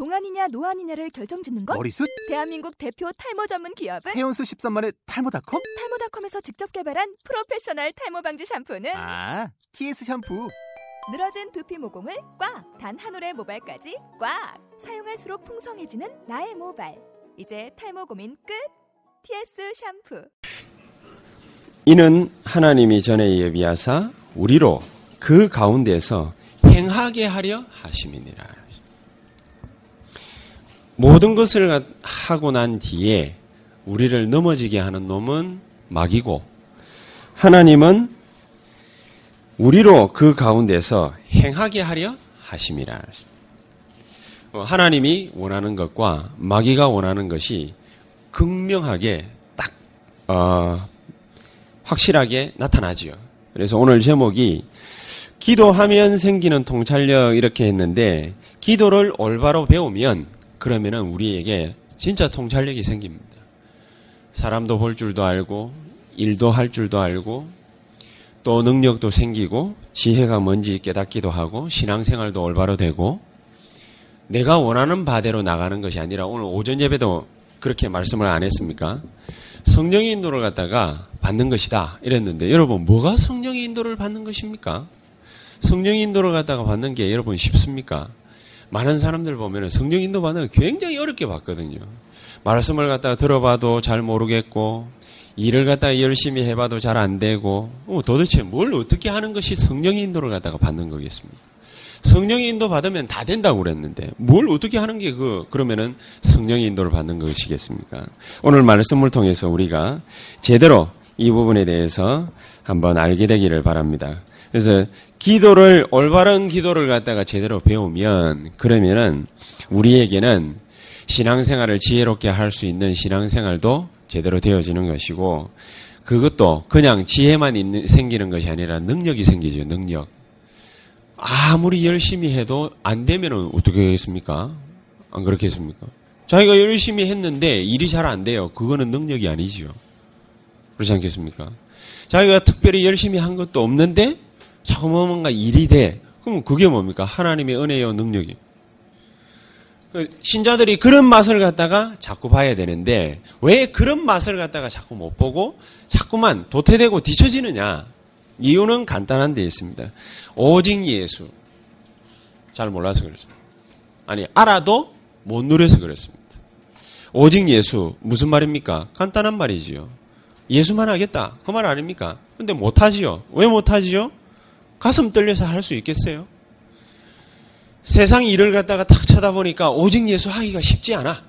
동안이냐 노안이냐를 결정짓는 것? 머리숱? 대한민국 대표 탈모 전문 기업은 헤어수 13만의 탈모닷컴? 탈모닷컴에서 직접 개발한 프로페셔널 탈모 방지 샴푸는 아, TS 샴푸. 늘어진 두피 모공을 꽉! 단 한 올의 모발까지 꽉! 사용할수록 풍성해지는 나의 모발. 이제 탈모 고민 끝! TS 샴푸. 이는 하나님이 전에 예비하사 우리로 그 가운데서 행하게 하려 하심이니라. 모든 것을 하고 난 뒤에 우리를 넘어지게 하는 놈은 마귀고 하나님은 우리로 그 가운데서 행하게 하려 하심이라. 어, 하나님이 원하는 것과 마귀가 원하는 것이 극명하게 딱 어, 확실하게 나타나지요. 그래서 오늘 제목이 기도하면 생기는 통찰력 이렇게 했는데 기도를 올바로 배우면 그러면은 우리에게 진짜 통찰력이 생깁니다. 사람도 볼 줄도 알고 일도 할 줄도 알고 또 능력도 생기고 지혜가 뭔지 깨닫기도 하고 신앙생활도 올바로 되고 내가 원하는 바대로 나가는 것이 아니라 오늘 오전 예배도 그렇게 말씀을 안 했습니까? 성령의 인도를 갖다가 받는 것이다 이랬는데 여러분 뭐가 성령의 인도를 받는 것입니까? 성령의 인도를 갖다가 받는 게 여러분 쉽습니까? 많은 사람들 보면 성령 인도 받는 거 굉장히 어렵게 받거든요. 말씀을 갖다가 들어봐도 잘 모르겠고 일을 갖다가 열심히 해봐도 잘 안 되고 어, 도대체 뭘 어떻게 하는 것이 성령의 인도를 갖다가 받는 거겠습니까? 성령의 인도 받으면 다 된다고 그랬는데 뭘 어떻게 하는 게 그 그러면은 성령의 인도를 받는 것이겠습니까? 오늘 말씀을 통해서 우리가 제대로 이 부분에 대해서 한번 알게 되기를 바랍니다. 그래서 기도를 올바른 기도를 갖다가 제대로 배우면 그러면은 우리에게는 신앙생활을 지혜롭게 할 수 있는 신앙생활도 제대로 되어지는 것이고 그것도 그냥 지혜만 있는, 생기는 것이 아니라 능력이 생기죠. 능력. 아무리 열심히 해도 안 되면은 어떻게 하겠습니까? 안 그렇겠습니까? 자기가 열심히 했는데 일이 잘 안 돼요. 그거는 능력이 아니지요. 그렇지 않겠습니까? 자기가 특별히 열심히 한 것도 없는데 자꾸 뭔가 일이 돼. 그럼 그게 뭡니까? 하나님의 은혜요, 능력이. 신자들이 그런 맛을 갖다가 자꾸 봐야 되는데 왜 그런 맛을 갖다가 자꾸 못 보고 자꾸만 도태되고 뒤처지느냐? 이유는 간단한 데 있습니다. 오직 예수. 잘 몰라서 그렇습니다. 아니, 알아도 못 누려서 그렇습니다. 오직 예수. 무슨 말입니까? 간단한 말이지요. 예수만 하겠다. 그 말 아닙니까? 근데 못하지요. 왜 못하지요? 가슴 떨려서 할 수 있겠어요? 세상 일을 갖다가 탁 쳐다보니까 오직 예수 하기가 쉽지 않아.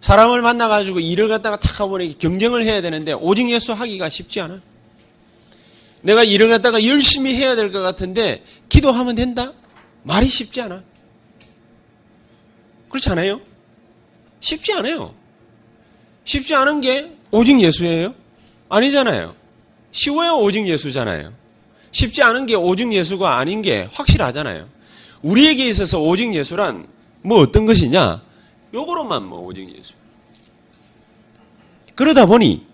사람을 만나가지고 일을 갖다가 탁 하보니 경쟁을 해야 되는데 오직 예수 하기가 쉽지 않아. 내가 일을 갖다가 열심히 해야 될 것 같은데 기도하면 된다? 말이 쉽지 않아. 그렇지 않아요? 쉽지 않아요. 쉽지 않은 게 오직 예수예요? 아니잖아요. 쉬워요, 오직 예수잖아요. 쉽지 않은 게 오직 예수가 아닌 게 확실하잖아요. 우리에게 있어서 오직 예수란 뭐 어떤 것이냐? 요거로만 뭐 오직 예수. 그러다 보니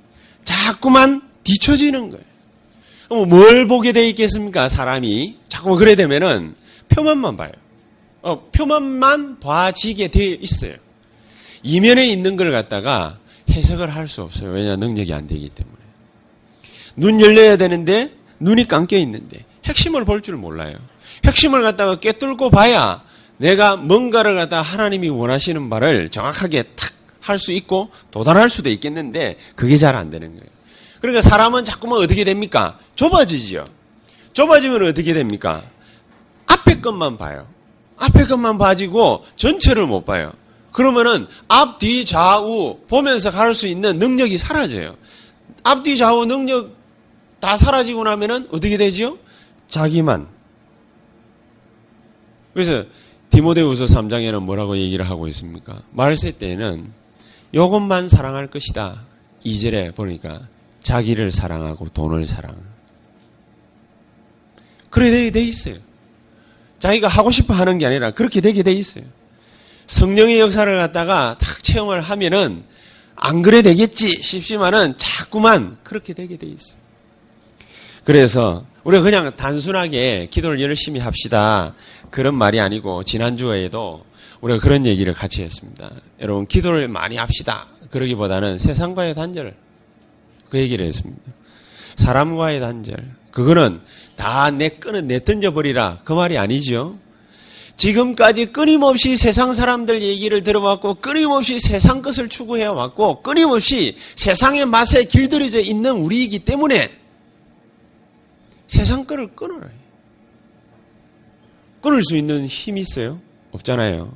자꾸만 뒤처지는 거예요. 뭘 보게 돼 있겠습니까? 사람이 자꾸 그래 되면은 표면만 봐요. 어, 표면만 봐지게 돼 있어요. 이면에 있는 걸 갖다가 해석을 할 수 없어요. 왜냐 능력이 안 되기 때문에. 눈 열려야 되는데 눈이 감겨 있는데 핵심을 볼 줄 몰라요. 핵심을 갖다가 꿰뚫고 봐야 내가 뭔가를 갖다가 하나님이 원하시는 바를 정확하게 탁 할 수 있고 도달할 수도 있겠는데 그게 잘 안 되는 거예요. 그러니까 사람은 자꾸만 어떻게 됩니까? 좁아지지요. 좁아지면 어떻게 됩니까? 앞에 것만 봐요. 앞에 것만 봐지고 전체를 못 봐요. 그러면은 앞, 뒤, 좌우 보면서 갈 수 있는 능력이 사라져요. 앞, 뒤, 좌우 능력 다 사라지고 나면은 어떻게 되지요? 자기만. 그래서 디모데후서 3장에는 뭐라고 얘기를 하고 있습니까? 말세 때는 이것만 사랑할 것이다. 2절에 보니까 자기를 사랑하고 돈을 사랑. 그래 되게 돼 있어요. 자기가 하고 싶어 하는 게 아니라 그렇게 되게 돼 있어요. 성령의 역사를 갖다가 탁 체험을 하면은 안 그래 되겠지 싶지만은 자꾸만 그렇게 되게 돼 있어요. 그래서 우리가 그냥 단순하게 기도를 열심히 합시다. 그런 말이 아니고 지난주에도 우리가 그런 얘기를 같이 했습니다. 여러분 기도를 많이 합시다. 그러기보다는 세상과의 단절 그 얘기를 했습니다. 사람과의 단절 그거는 다 내 끈은 내 던져 버리라 그 말이 아니죠. 지금까지 끊임없이 세상 사람들 얘기를 들어왔고 끊임없이 세상 것을 추구해 왔고 끊임없이 세상의 맛에 길들여져 있는 우리이기 때문에 세상 거를 끊어라. 끊을 수 있는 힘이 있어요? 없잖아요.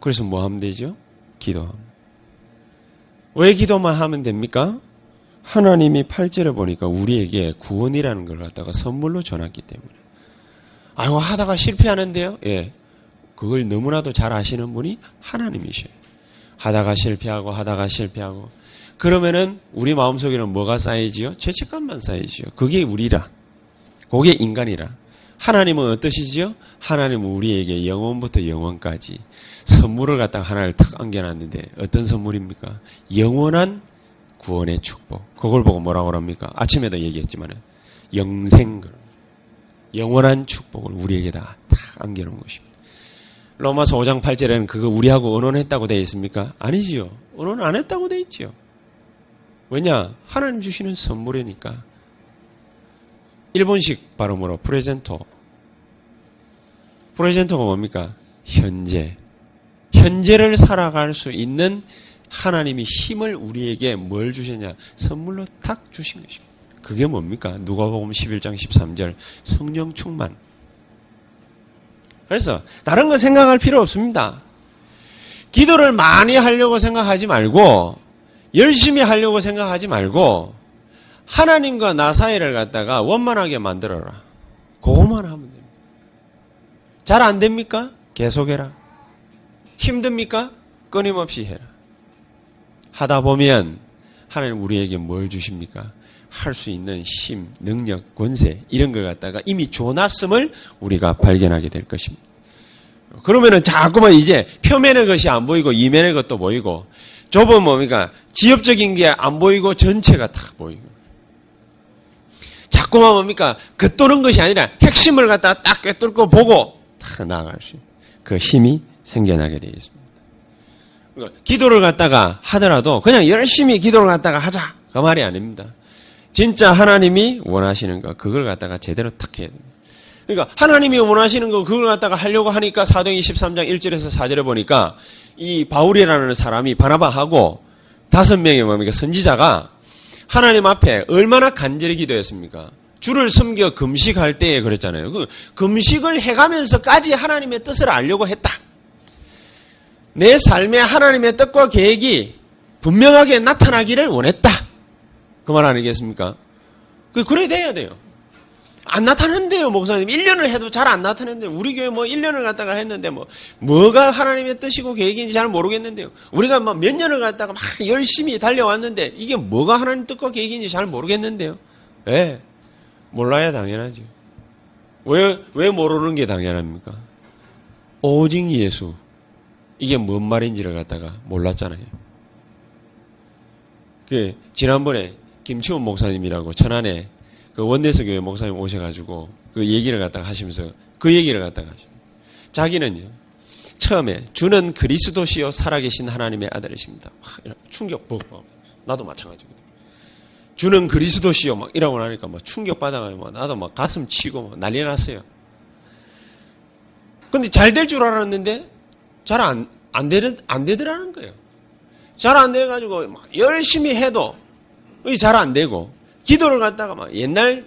그래서 뭐 하면 되죠? 기도하면. 왜 기도만 하면 됩니까? 하나님이 8절에 보니까 우리에게 구원이라는 걸 갖다가 선물로 전했기 때문에. 아이고, 하다가 실패하는데요? 예. 그걸 너무나도 잘 아시는 분이 하나님이셔요. 하다가 실패하고 하다가 실패하고. 그러면은 우리 마음속에는 뭐가 쌓이지요? 죄책감만 쌓이지요. 그게 우리라. 그게 인간이라. 하나님은 어떠시지요? 하나님은 우리에게 영원부터 영원까지 선물을 갖다가 하나를 탁 안겨놨는데 어떤 선물입니까? 영원한 구원의 축복. 그걸 보고 뭐라고 합니까? 아침에도 얘기했지만 영생, 영원한 축복을 우리에게 다 탁 안겨놓은 것입니다. 로마서 5장 8절에는 그거 우리하고 언론했다고 되어 있습니까? 아니지요. 언론 안 했다고 되어 있지요. 왜냐? 하나님 주시는 선물이니까. 일본식 발음으로 프레젠토. 프레젠토가 뭡니까? 현재. 현재를 살아갈 수 있는 하나님이 힘을 우리에게 뭘 주셨냐? 선물로 탁 주신 것입니다. 그게 뭡니까? 누가복음 11장 13절 성령 충만. 그래서 다른 거 생각할 필요 없습니다. 기도를 많이 하려고 생각하지 말고 열심히 하려고 생각하지 말고 하나님과 나 사이를 갖다가 원만하게 만들어라. 그것만 하면 됩니다. 잘 안 됩니까? 계속해라. 힘듭니까? 끊임없이 해라. 하다 보면 하나님 우리에게 뭘 주십니까? 할 수 있는 힘, 능력, 권세 이런 걸 갖다가 이미 줘놨음을 우리가 발견하게 될 것입니다. 그러면은 자꾸만 이제 표면의 것이 안 보이고 이면의 것도 보이고 좁은 뭡니까? 지엽적인 게 안 보이고 전체가 다 보이고 자꾸만 뭡니까? 겉도는 것이 아니라 핵심을 갖다가 딱 꿰뚫고 보고 다 나아갈 수 있는 그 힘이 생겨나게 되어 있습니다. 그러니까 기도를 갖다가 하더라도 그냥 열심히 기도를 갖다가 하자 그 말이 아닙니다. 진짜 하나님이 원하시는 거 그걸 갖다가 제대로 탁 해야 됩니다. 그러니까 하나님이 원하시는 거 그걸 갖다가 하려고 하니까 사도행 23장 1절에서 4절에 보니까 이 바울이라는 사람이 바나바하고 다섯 명의 뭡니까 선지자가 하나님 앞에 얼마나 간절히 기도했습니까? 주를 섬겨 금식할 때에 그랬잖아요. 그 금식을 해가면서까지 하나님의 뜻을 알려고 했다. 내 삶에 하나님의 뜻과 계획이 분명하게 나타나기를 원했다. 그 말 아니겠습니까? 그, 그래 돼야 돼요. 안 나타난대요, 목사님. 1년을 해도 잘 안 나타낸대. 우리 교회 뭐 1년을 갖다가 했는데 뭐, 뭐가 하나님의 뜻이고 계획인지 잘 모르겠는데요. 우리가 뭐몇 년을 갖다가 막 열심히 달려왔는데, 이게 뭐가 하나님 뜻과 계획인지 잘 모르겠는데요. 왜? 네, 몰라야 당연하죠. 왜, 왜 모르는 게 당연합니까? 오직 예수. 이게 뭔 말인지를 갖다가 몰랐잖아요. 그, 지난번에 김치훈 목사님이라고 천안에 그 원내서 교회 목사님 오셔가지고 그 얘기를 갖다가 하시면서 그 얘기를 갖다가 하십니다. 자기는요, 처음에 주는 그리스도시요 살아계신 하나님의 아들이십니다. 충격, 뭐, 뭐, 나도 마찬가지거든. 주는 그리스도시요 막 이라고 하니까 막 충격 받아가지고 나도 막 가슴 치고 막 난리 났어요. 근데 잘 될 줄 알았는데 잘 안, 안 되는, 안 되더라는 거예요. 잘 안 돼가지고 막 열심히 해도 잘 안 되고 기도를 갖다가 막 옛날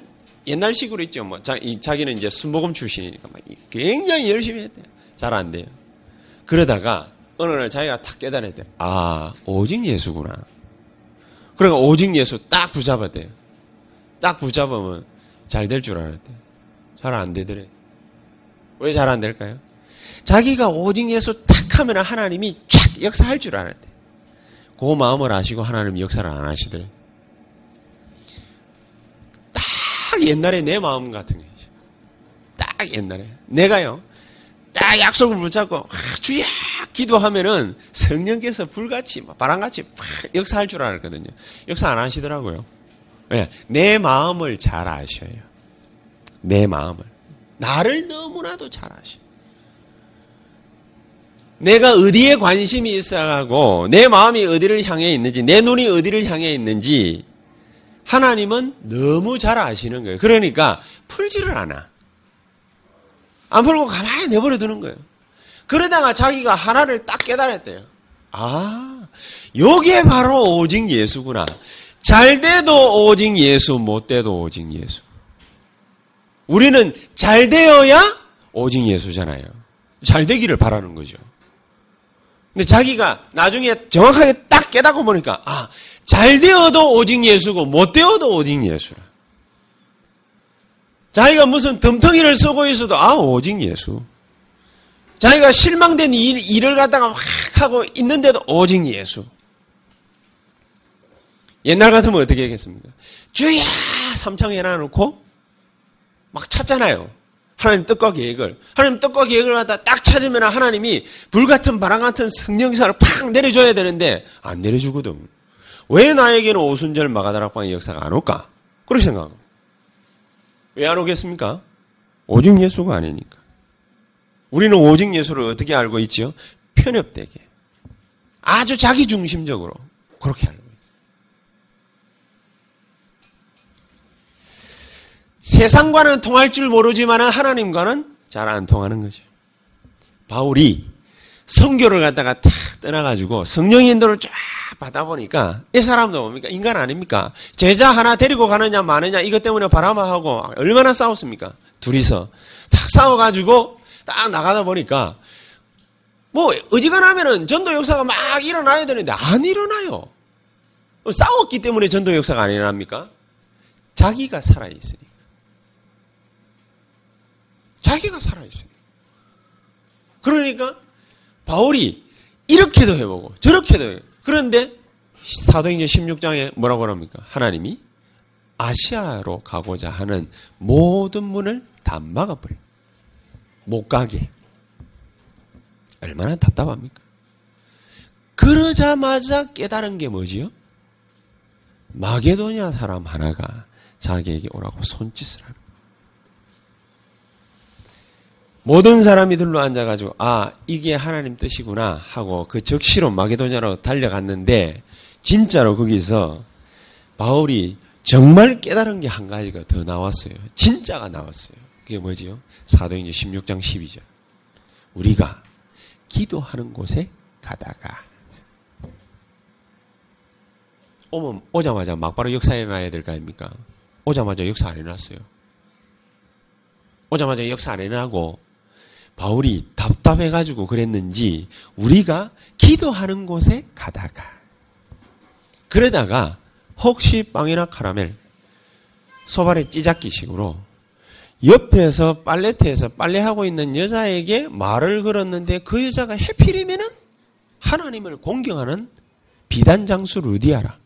옛날식으로 있죠. 뭐 자, 이, 자기는 이제 순복음 출신이니까 막 굉장히 열심히 했대요. 잘 안 돼요. 그러다가 어느 날 자기가 탁 깨달았대. 아 오직 예수구나. 그러니까 오직 예수 딱 붙잡았대요. 딱 붙잡으면 잘 될 줄 알았대요. 잘 안 되더래. 왜 잘 안 될까요? 자기가 오직 예수 탁 하면 하나님이 쫙 역사할 줄 알았대. 그 마음을 아시고 하나님 역사를 안 하시더래. 딱 옛날에 내 마음 같은 거죠. 딱 옛날에. 내가요, 딱 약속을 붙잡고, 아, 주야! 기도하면은 성령께서 불같이, 바람같이 역사할 줄 알았거든요. 역사 안 하시더라고요. 네, 내 마음을 잘 아셔요. 내 마음을. 나를 너무나도 잘 아시. 내가 어디에 관심이 있어가고 내 마음이 어디를 향해 있는지 내 눈이 어디를 향해 있는지 하나님은 너무 잘 아시는 거예요. 그러니까 풀지를 않아. 안 풀고 가만히 내버려 두는 거예요. 그러다가 자기가 하나를 딱 깨달았대요. 아, 요게 바로 오직 예수구나. 잘 돼도 오직 예수, 못 돼도 오직 예수. 우리는 잘 되어야 오직 예수잖아요. 잘 되기를 바라는 거죠. 근데 자기가 나중에 정확하게 딱 깨닫고 보니까, 아, 잘 되어도 오직 예수고, 못 되어도 오직 예수라. 자기가 무슨 덤텅이를 쓰고 있어도, 아, 오직 예수. 자기가 실망된 일, 일을 갖다가 막 하고 있는데도 오직 예수. 옛날 같으면 어떻게 하겠습니까? 주야! 삼창 해놔놓고 막 찾잖아요. 하나님 뜻과 계획을. 하나님 뜻과 계획을 갖다 딱 찾으면 하나님이 불 같은 바람 같은 성령사를 팍 내려줘야 되는데 안 내려주거든. 왜 나에게는 오순절 마가다락방의 역사가 안 올까? 그렇게 생각하고. 왜 안 오겠습니까? 오직 예수가 아니니까. 우리는 오직 예수를 어떻게 알고 있지요? 편협되게. 아주 자기 중심적으로. 그렇게 알고. 세상과는 통할 줄 모르지만 하나님과는 잘 안 통하는 거죠. 바울이 성교를 갖다가 탁 떠나가지고 성령 인도를 쫙 받아 보니까 이 사람도 뭡니까? 인간 아닙니까? 제자 하나 데리고 가느냐 마느냐 이것 때문에 바람하고 얼마나 싸웠습니까? 둘이서 탁 싸워가지고 딱 나가다 보니까 뭐 어지간하면은 전도 역사가 막 일어나야 되는데 안 일어나요. 싸웠기 때문에 전도 역사가 안 일어납니까? 자기가 살아 있으니까. 자기가 살아 있으니까. 그러니까 바울이 이렇게도 해보고 저렇게도 해요. 그런데 사도행전 16장에 뭐라고 합니까? 하나님이 아시아로 가고자 하는 모든 문을 다 막아버려요. 못 가게. 얼마나 답답합니까? 그러자마자 깨달은 게 뭐지요? 마게도냐 사람 하나가 자기에게 오라고 손짓을 하는 모든 사람이 들러 앉아가지고 아 이게 하나님 뜻이구나 하고 그 적시로 마게도냐로 달려갔는데 진짜로 거기서 바울이 정말 깨달은 게 한 가지가 더 나왔어요. 진짜가 나왔어요. 그게 뭐지요? 사도행전 16장 12절. 우리가 기도하는 곳에 가다가 오면 오자마자 막바로 역사 일어나야 될 거 아닙니까? 오자마자 역사 안 일어났어요. 오자마자 역사 안 일어나고 바울이 답답해가지고 그랬는지 우리가 기도하는 곳에 가다가 그러다가 혹시 빵이나 카라멜 소발의 찌작기식으로 옆에서 빨래터에서 빨래하고 있는 여자에게 말을 걸었는데 그 여자가 해필이면은 하나님을 공경하는 비단 장수 루디아라.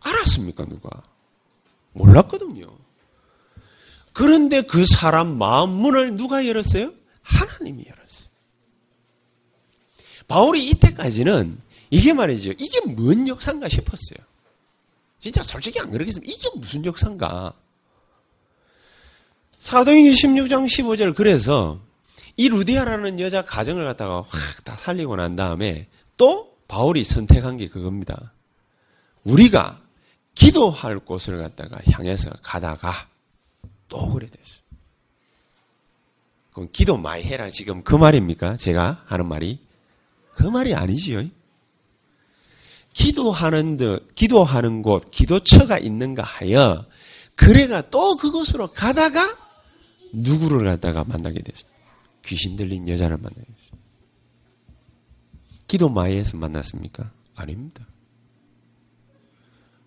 알았습니까, 누가? 몰랐거든요. 그런데 그 사람 마음 문을 누가 열었어요? 하나님이 열었어요. 바울이 이때까지는 이게 말이죠. 이게 뭔 역사인가 싶었어요. 진짜 솔직히 안 그러겠습니다. 이게 무슨 역사인가? 사도행전 16장 15절 그래서 이 루디아라는 여자 가정을 갖다가 확 다 살리고 난 다음에 또 바울이 선택한 게 그겁니다. 우리가 기도할 곳을 갖다가 향해서 가다가 또 그래 됐어. 그럼 기도 많이 해라 지금 그 말입니까? 제가 하는 말이 그 말이 아니지요. 기도하는 듯 기도하는 곳 기도처가 있는가 하여 그래가 또 그곳으로 가다가 누구를 갖다가 만나게 됐습니다. 귀신 들린 여자를 만나게 됐습니다. 기도 마이에서 만났습니까? 아닙니다.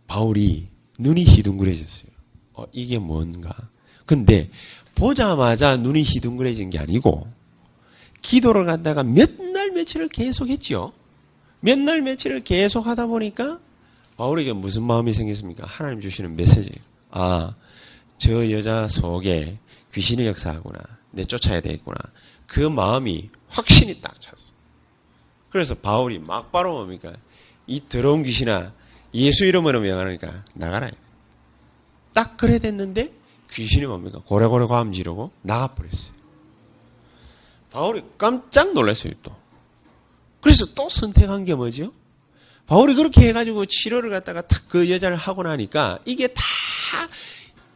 바울이 눈이 희둥그레졌어요. 어, 이게 뭔가. 근데 보자마자 눈이 희둥그레진 게 아니고 기도를 갖다가 몇 날 며칠을 계속 했지요. 몇 날 며칠을 계속 하다 보니까 바울에게 무슨 마음이 생겼습니까? 하나님 주시는 메시지. 아, 저 여자 속에 귀신이 역사하구나. 내 쫓아야 되겠구나. 그 마음이 확신이 딱 찼어. 그래서 바울이 막바로 뭡니까? 이 더러운 귀신아, 예수 이름으로 명하니까 나가라. 딱 그래 됐는데 귀신이 뭡니까? 고래고래 과음 지르고 나가버렸어요. 바울이 깜짝 놀랐어요, 또. 그래서 또 선택한 게 뭐죠? 바울이 그렇게 해가지고 치료를 갖다가 탁 그 여자를 하고 나니까 이게 다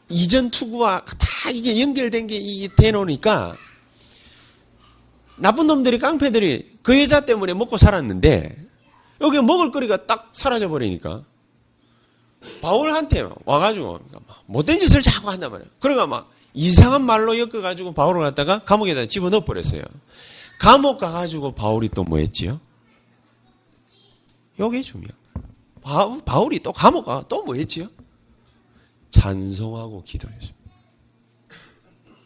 이전 투구와 다 이게 연결된 게 이게 되놓으니까 나쁜 놈들이 깡패들이 그 여자 때문에 먹고 살았는데 여기 먹을 거리가 딱 사라져 버리니까 바울한테 와가지고 못된 짓을 자꾸 한단 말이에요. 그러니까 막 이상한 말로 엮어가지고 바울을 갖다가 감옥에다 집어넣어 버렸어요. 감옥 가가지고 바울이 또 뭐 했지요? 요게 중요한 거예요. 바울이 또 감옥 가 또 뭐 했지요? 찬송하고 기도했습니다.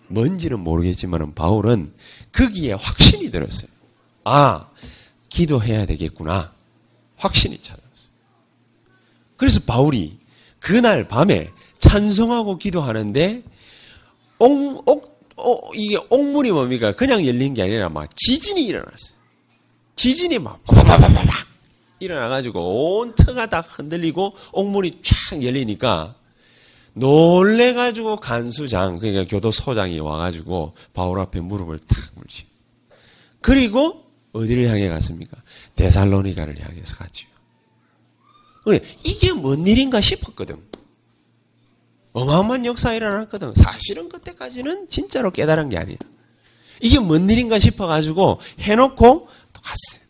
뭔지는 모르겠지만 바울은 거기에 확신이 들었어요. 아, 기도해야 되겠구나. 확신이 찾아왔어요. 그래서 바울이 그날 밤에 찬송하고 기도하는데 옥, 옥, 옥, 이게 옥문이 뭡니까? 그냥 열린 게 아니라 막 지진이 일어났어요. 지진이 막 일어나가지고 온 터가 다 흔들리고 옥문이 쫙 열리니까 놀래가지고 간수장, 그러니까 교도소장이 와가지고 바울 앞에 무릎을 탁 물지. 그리고 어디를 향해 갔습니까? 데살로니가를 향해서 갔지요. 이게 뭔 일인가 싶었거든. 어마어마한 역사 일어났거든. 사실은 그때까지는 진짜로 깨달은 게 아니야. 이게 뭔 일인가 싶어가지고 해놓고 또 갔어요.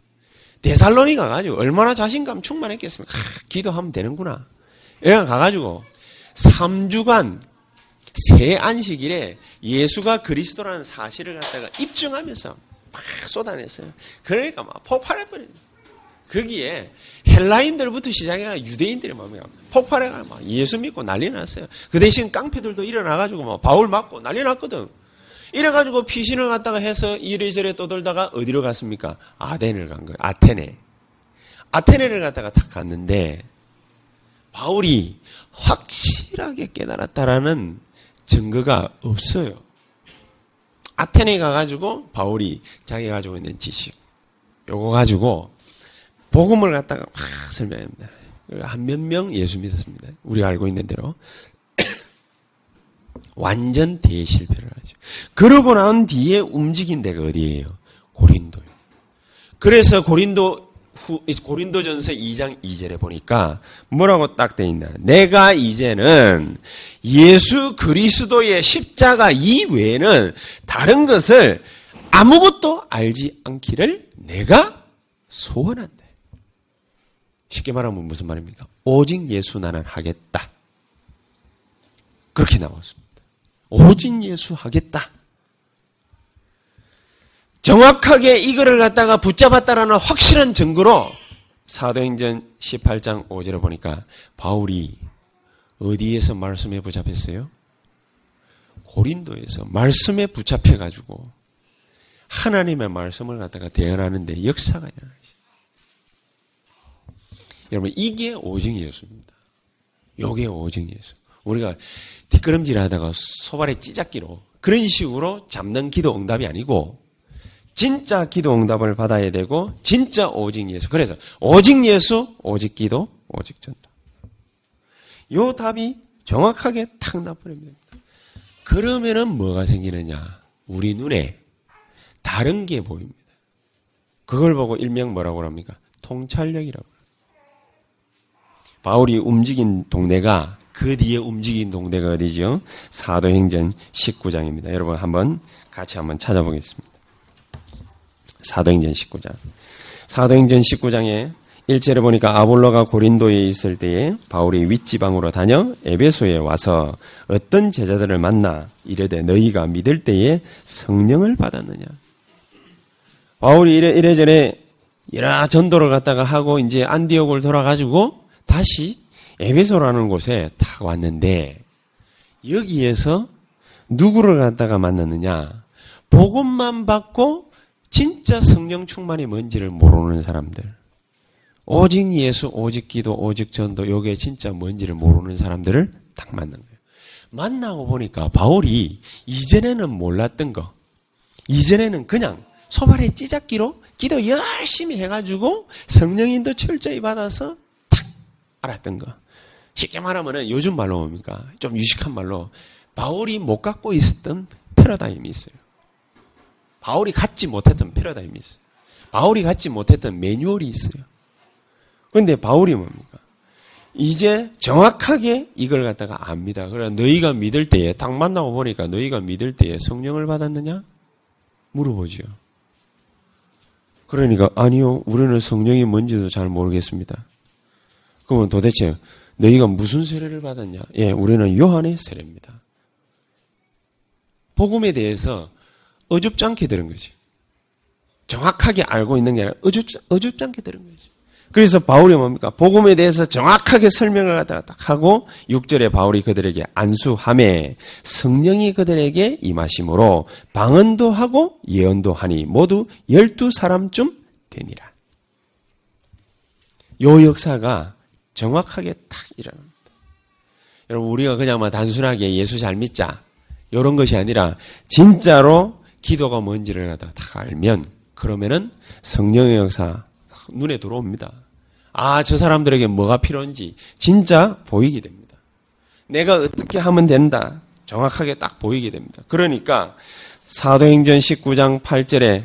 데살로니 가 가지고 얼마나 자신감 충만했겠습니까? 아, 기도하면 되는구나. 이래 가가지고 3주간 새 안식일에 예수가 그리스도라는 사실을 갖다가 입증하면서 막 쏟아냈어요. 그러니까 막 폭발해버린 거기에 헬라인들부터 시작해가 유대인들이 막 폭발해가 막 예수 믿고 난리 났어요. 그 대신 깡패들도 일어나가지고 막 바울 맞고 난리 났거든. 이래가지고 피신을 갖다가 해서 이래저래 떠돌다가 어디로 갔습니까? 아덴을 간 거예요. 아테네. 아테네를 갖다가 탁 갔는데 바울이 확실하게 깨달았다라는 증거가 없어요. 아테네 가가지고 바울이 자기 가지고 있는 지식 요거 가지고 복음을 갖다가 막 설명합니다. 한 몇 명 예수 믿었습니다. 우리가 알고 있는 대로 완전 대실패를 하죠. 그러고 난 뒤에 움직인 데가 어디예요? 고린도요. 그래서 고린도 후, 고린도전서 2장 2절에 보니까 뭐라고 딱 돼 있나? 내가 이제는 예수 그리스도의 십자가 이외에는 다른 것을 아무것도 알지 않기를 내가 소원한다. 쉽게 말하면 무슨 말입니까? 오직 예수 나는 하겠다. 그렇게 나왔습니다. 오직 예수 하겠다. 정확하게 이거를 갖다가 붙잡았다라는 확실한 증거로 사도행전 18장 5절에 보니까 바울이 어디에서 말씀에 붙잡혔어요? 고린도에서 말씀에 붙잡혀 가지고 하나님의 말씀을 갖다가 대언하는데 역사가 일어나죠. 여러분 이게 오직 예수입니다. 요게 오직 예수. 우리가 뒷걸음질 하다가 소발의 찌작기로 그런 식으로 잡는 기도 응답이 아니고 진짜 기도 응답을 받아야 되고 진짜 오직 예수. 그래서 오직 예수, 오직 기도, 오직 전도. 요 답이 정확하게 탁 나버립니다. 그러면은 뭐가 생기느냐? 우리 눈에 다른 게 보입니다. 그걸 보고 일명 뭐라고 합니까? 통찰력이라고. 바울이 움직인 동네가 그 뒤에 움직인 동네가 어디죠? 사도행전 19장입니다. 여러분 한번 같이 한번 찾아보겠습니다. 사도행전 19장. 사도행전 19장에 1절에 보니까 아볼로가 고린도에 있을 때에 바울이 윗지방으로 다녀 에베소에 와서 어떤 제자들을 만나 이르되 너희가 믿을 때에 성령을 받았느냐. 바울이 이래, 이래저래 이라 전도를 갖다가 하고 이제 안디옥을 돌아가지고 다시 에베소라는 곳에 딱 왔는데 여기에서 누구를 갖다가 만났느냐? 복음만 받고 진짜 성령 충만이 뭔지를 모르는 사람들. 오직 예수, 오직 기도, 오직 전도, 요게 진짜 뭔지를 모르는 사람들을 딱 만난 거예요. 만나고 보니까 바울이 이전에는 몰랐던 거, 이전에는 그냥 소발의 찌작기로 기도 열심히 해가지고 성령인도 철저히 받아서 탁 알았던 거. 쉽게 말하면은 요즘 말로 뭡니까? 좀 유식한 말로 바울이 못 갖고 있었던 패러다임이 있어요. 바울이 갖지 못했던 패러다임이 있어요. 바울이 갖지 못했던 매뉴얼이 있어요. 그런데 바울이 뭡니까? 이제 정확하게 이걸 갖다가 압니다. 그래 너희가 믿을 때에 딱 만나고 보니까 너희가 믿을 때에 성령을 받았느냐? 물어보지요. 그러니까 아니요, 우리는 성령이 뭔지도 잘 모르겠습니다. 그러면 도대체 너희가 무슨 세례를 받았냐? 예, 우리는 요한의 세례입니다. 복음에 대해서 어줍지 않게 들은 거지. 정확하게 알고 있는 게 아니라 어줍지, 어줍지 않게 들은 거지. 그래서 바울이 뭡니까? 복음에 대해서 정확하게 설명을 갖다가 딱 하고 6절에 바울이 그들에게 안수함에 성령이 그들에게 임하심으로 방언도 하고 예언도 하니 모두 12사람쯤 되니라. 요 역사가 정확하게 딱 일어납니다. 여러분 우리가 그냥 막 단순하게 예수 잘 믿자 이런 것이 아니라 진짜로 기도가 뭔지를 갖다가 다 알면 그러면은 성령의 역사 눈에 들어옵니다. 아, 저 사람들에게 뭐가 필요한지 진짜 보이게 됩니다. 내가 어떻게 하면 된다. 정확하게 딱 보이게 됩니다. 그러니까 사도행전 19장 8절에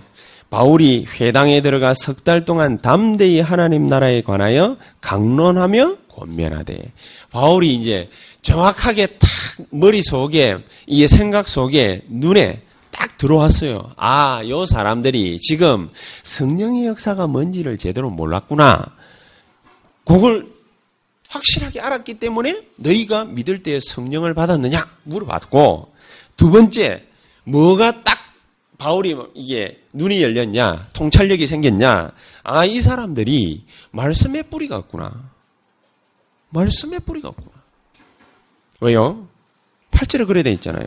바울이 회당에 들어가 석 달 동안 담대히 하나님 나라에 관하여 강론하며 권면하되 바울이 이제 정확하게 딱 머릿속에 이 생각 속에 눈에 딱 들어왔어요. 아, 요 사람들이 지금 성령의 역사가 뭔지를 제대로 몰랐구나. 그걸 확실하게 알았기 때문에 너희가 믿을 때 성령을 받았느냐 물어봤고 두 번째 뭐가 딱 바울이 이게 눈이 열렸냐 통찰력이 생겼냐. 아 이 사람들이 말씀의 뿌리가 없구나. 말씀의 뿌리가 없구나. 왜요? 8절에 그래 돼 있잖아요.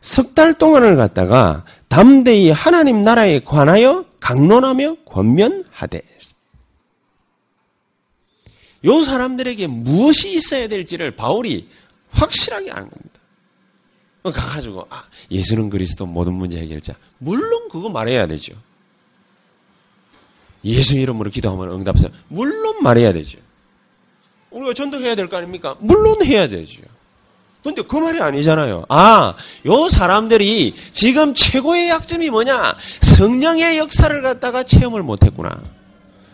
석 달 동안을 갖다가 담대히 하나님 나라에 관하여 강론하며 권면하되. 요 사람들에게 무엇이 있어야 될지를 바울이 확실하게 아는 겁니다. 가가지고 아 예수는 그리스도 모든 문제 해결자. 물론 그거 말해야 되죠. 예수 이름으로 기도하면 응답해서 물론 말해야 되죠. 우리가 전도해야 될 거 아닙니까? 물론 해야 되죠. 근데 그 말이 아니잖아요. 아, 요 사람들이 지금 최고의 약점이 뭐냐? 성령의 역사를 갖다가 체험을 못했구나.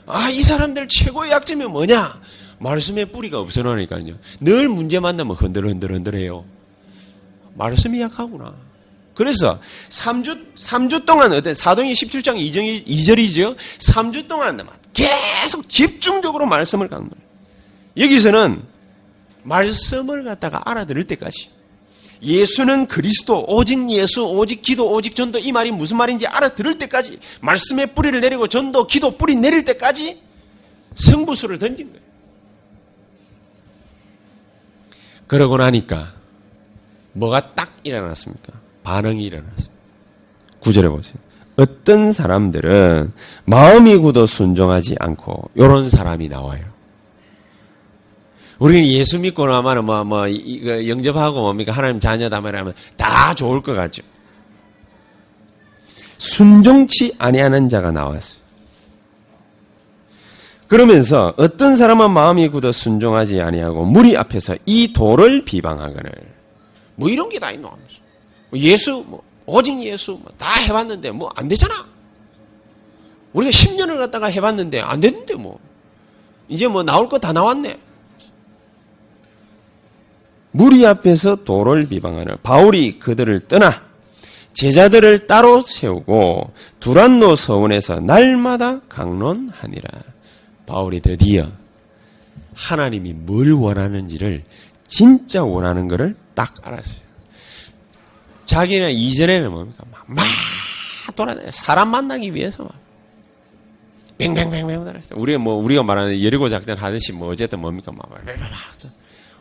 아, 이 사람들 최고의 약점이 뭐냐? 말씀의 뿌리가 없어놓으니까요. 늘 문제 만나면 흔들흔들 흔들해요. 말씀이 약하구나. 그래서 3주, 3주 동안, 어떤 사동이 17장 2절, 2절이죠. 3주 동안 계속 집중적으로 말씀을 강조해요. 여기서는 말씀을 갖다가 알아들을 때까지 예수는 그리스도, 오직 예수, 오직 기도, 오직 전도 이 말이 무슨 말인지 알아들을 때까지 말씀의 뿌리를 내리고 전도, 기도 뿌리 내릴 때까지 성부수를 던진 거예요. 그러고 나니까 뭐가 딱 일어났습니까? 반응이 일어났습니다. 구절에 보세요. 어떤 사람들은 마음이 굳어 순종하지 않고 이런 사람이 나와요. 우리는 예수 믿고 나면 뭐, 뭐, 이거 영접하고 뭡니까? 하나님 자녀다 말하면 다 좋을 것 같죠. 순종치 아니하는 자가 나왔어요. 그러면서 어떤 사람은 마음이 굳어 순종하지 아니하고 무리 앞에서 이 도를 비방하거늘 뭐 이런 게 다 있노? 하면서 예수 뭐 오직 예수 뭐 다 해봤는데 뭐 안 되잖아. 우리가 10년을 갖다가 해봤는데 안 됐는데 뭐. 이제 뭐 나올 거 다 나왔네. 무리 앞에서 도를 비방하는 바울이 그들을 떠나 제자들을 따로 세우고 두란노 서원에서 날마다 강론하니라. 바울이 드디어 하나님이 뭘 원하는지를 진짜 원하는 것을 딱 알았어요. 자기는 이전에는 뭡니까? 막, 막 돌아다녀. 사람 만나기 위해서 막. 뱅뱅뱅뱅 돌아다녔어요. 우리가 뭐, 우리가 말하는 여리고 작전 하듯이 뭐, 어쨌든 뭡니까? 막, 막, 막, 막.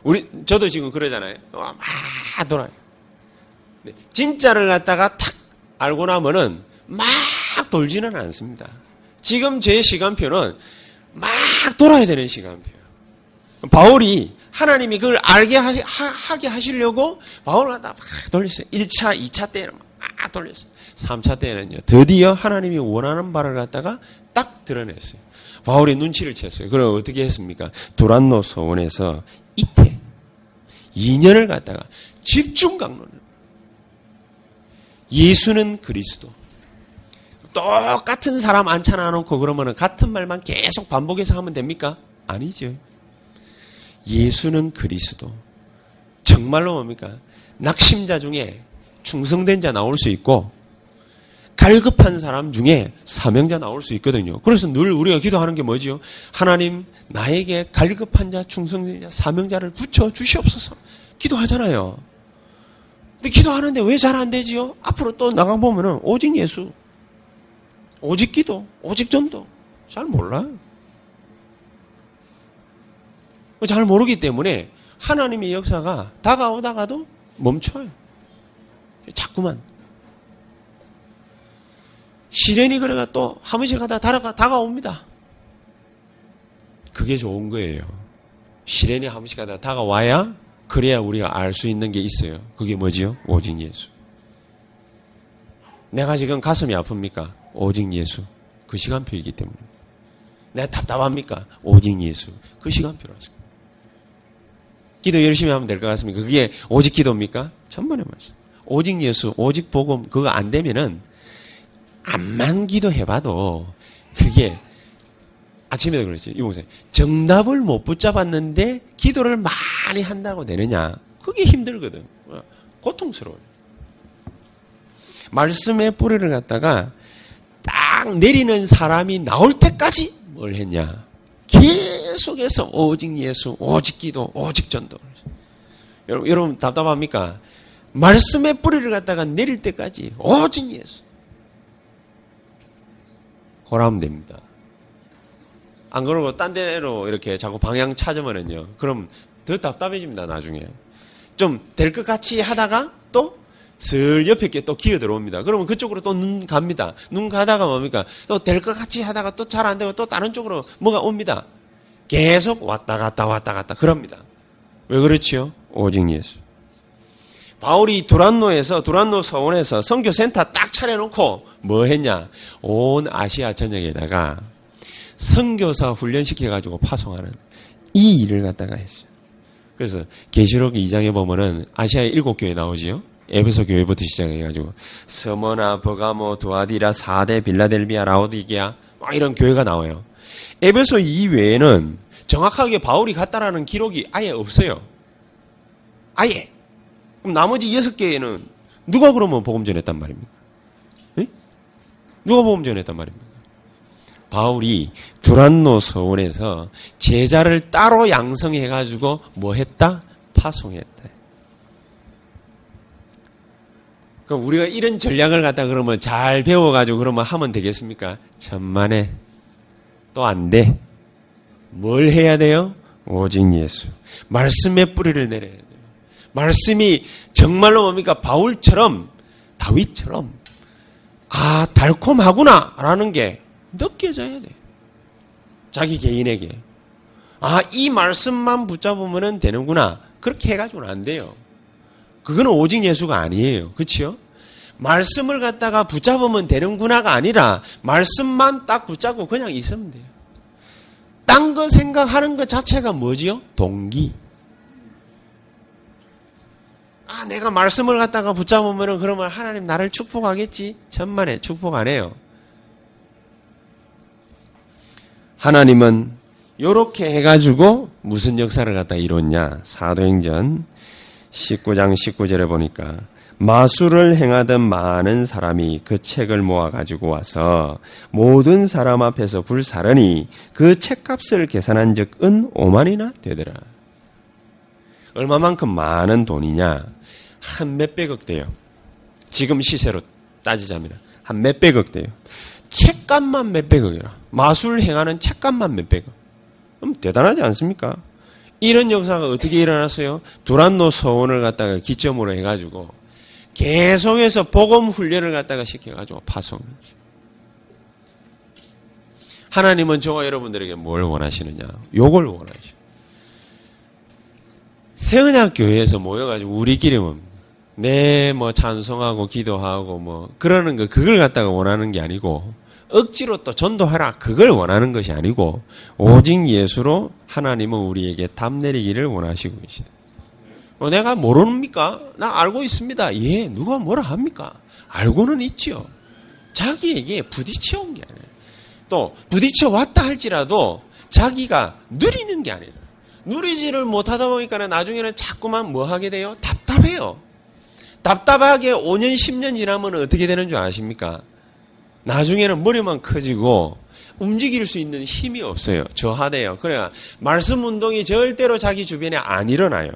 우리, 저도 지금 그러잖아요. 막 돌아요. 진짜를 갖다가 탁 알고 나면은 막 돌지는 않습니다. 지금 제 시간표는 막 돌아야 되는 시간표예요. 바울이 하나님이 그걸 알게 하, 게 하시려고 바울을 갖다 막 돌렸어요. 1차, 2차 때는 막 돌렸어요. 3차 때는요. 드디어 하나님이 원하는 바를 갖다가 딱 드러냈어요. 바울이 눈치를 챘어요. 그럼 어떻게 했습니까? 도란노 소원에서 이태 2년을 갖다가 집중 강론을. 예수는 그리스도. 똑같은 사람 앉혀놔 놓고 그러면 같은 말만 계속 반복해서 하면 됩니까? 아니죠. 예수는 그리스도. 정말로 뭡니까? 낙심자 중에 충성된 자 나올 수 있고 갈급한 사람 중에 사명자 나올 수 있거든요. 그래서 늘 우리가 기도하는 게 뭐지요? 하나님 나에게 갈급한 자, 충성된 자, 사명자를 붙여 주시옵소서. 기도하잖아요. 근데 기도하는데 왜 잘 안 되지요? 앞으로 또 나가 보면은 오직 예수, 오직 기도, 오직 전도 잘 몰라요. 잘 모르기 때문에 하나님의 역사가 다가오다가도 멈춰요. 자꾸만. 시련이 그래가 또 한 번씩 하다 다가, 다가옵니다. 그게 좋은 거예요. 시련이 한 번씩 하다 다가와야 그래야 우리가 알 수 있는 게 있어요. 그게 뭐지요? 오직 예수. 내가 지금 가슴이 아픕니까? 오직 예수. 그 시간표이기 때문에. 내가 답답합니까? 오직 예수. 그 시간표라서. 기도 열심히 하면 될 것 같습니까? 그게 오직 기도입니까? 천만의 말씀. 오직 예수, 오직 복음, 그거 안 되면은 암만 기도해봐도 그게 아침에도 그랬지. 이보세요. 정답을 못 붙잡았는데 기도를 많이 한다고 되느냐? 그게 힘들거든. 고통스러워요. 말씀의 뿌리를 갖다가 딱 내리는 사람이 나올 때까지 뭘 했냐? 계속해서 오직 예수, 오직 기도, 오직 전도. 여러분, 여러분 답답합니까? 말씀의 뿌리를 갖다가 내릴 때까지 오직 예수. 고라면 됩니다. 안 그러고 딴 데로 이렇게 자꾸 방향 찾으면은요. 그럼 더 답답해집니다, 나중에. 좀 될 것 같이 하다가 또 슬 옆에 게 또 기어 들어옵니다. 그러면 그쪽으로 또 눈 갑니다. 눈 가다가 뭡니까? 또 될 것 같이 하다가 또 잘 안 되고 또 다른 쪽으로 뭐가 옵니다. 계속 왔다 갔다 왔다 갔다 그럽니다. 왜 그렇지요? 오직 예수. 바울이 두란노에서 두란노 서원에서 선교 센터 딱 차려놓고 뭐 했냐? 온 아시아 전역에다가 선교사 훈련시켜 가지고 파송하는 이 일을 갖다가 했어요. 그래서 계시록 2장에 보면은 아시아의 일곱 교회 나오지요. 에베소 교회부터 시작해 가지고 서머나 버가모 두아디라 사대 빌라델비아 라오디게아 막 이런 교회가 나와요. 에베소 이외에는 정확하게 바울이 갔다라는 기록이 아예 없어요. 아예. 그럼 나머지 여섯 개는 누가 그러면 복음 전했단 말입니까? 네? 누가 복음 전했단 말입니까? 바울이 두란노 서원에서 제자를 따로 양성해가지고 뭐 했다? 파송했다. 그럼 우리가 이런 전략을 갖다 그러면 잘 배워가지고 그러면 하면 되겠습니까? 천만에 또 안 돼. 뭘 해야 돼요? 오직 예수. 말씀의 뿌리를 내려야 돼요. 말씀이 정말로 뭡니까? 바울처럼, 다윗처럼, 아, 달콤하구나! 라는 게 느껴져야 돼. 자기 개인에게. 아, 이 말씀만 붙잡으면 되는구나. 그렇게 해가지고는 안 돼요. 그거는 오직 예수가 아니에요. 그치요? 말씀을 갖다가 붙잡으면 되는구나가 아니라 말씀만 딱 붙잡고 그냥 있으면 돼요. 딴 거 생각하는 것 자체가 뭐지요? 동기. 아, 내가 말씀을 갖다가 붙잡으면 그러면 하나님 나를 축복하겠지? 천만에 축복 안 해요. 하나님은 요렇게 해가지고 무슨 역사를 갖다 이뤘냐? 사도행전 19장 19절에 보니까 마술을 행하던 많은 사람이 그 책을 모아 가지고 와서 모든 사람 앞에서 불사르니 그 책값을 계산한 적은 5만이나 되더라. 얼마만큼 많은 돈이냐? 한 몇백억 돼요. 지금 시세로 따지자면 한 몇백억 돼요. 책값만 몇백억이라. 마술 행하는 책값만 몇백억. 그럼 대단하지 않습니까? 이런 역사가 어떻게 일어났어요? 두란노 서원을 갖다가 기점으로 해가지고 계속해서 복음 훈련을 갖다가 시켜가지고 파송. 하나님은 저와 여러분들에게 뭘 원하시느냐? 요걸 원하시오. 세은학 교회에서 모여가지고 우리끼리 뭐, 내뭐 찬송하고 기도하고 뭐 그러는 거 그걸 갖다가 원하는 게 아니고 억지로 또 전도하라 그걸 원하는 것이 아니고 오직 예수로 하나님은 우리에게 답 내리기를 원하시고 계시다. 어, 내가 모릅니까? 나 알고 있습니다. 예, 누가 뭐라 합니까? 알고는 있죠. 자기에게 부딪혀 온 게 아니에요. 또 부딪혀 왔다 할지라도 자기가 누리는 게 아니에요. 누리지를 못하다 보니까 나중에는 자꾸만 뭐 하게 돼요? 답답해요. 답답하게 5년, 10년 지나면 어떻게 되는 줄 아십니까? 나중에는 머리만 커지고 움직일 수 있는 힘이 없어요. 저하돼요. 그래야 말씀 운동이 절대로 자기 주변에 안 일어나요.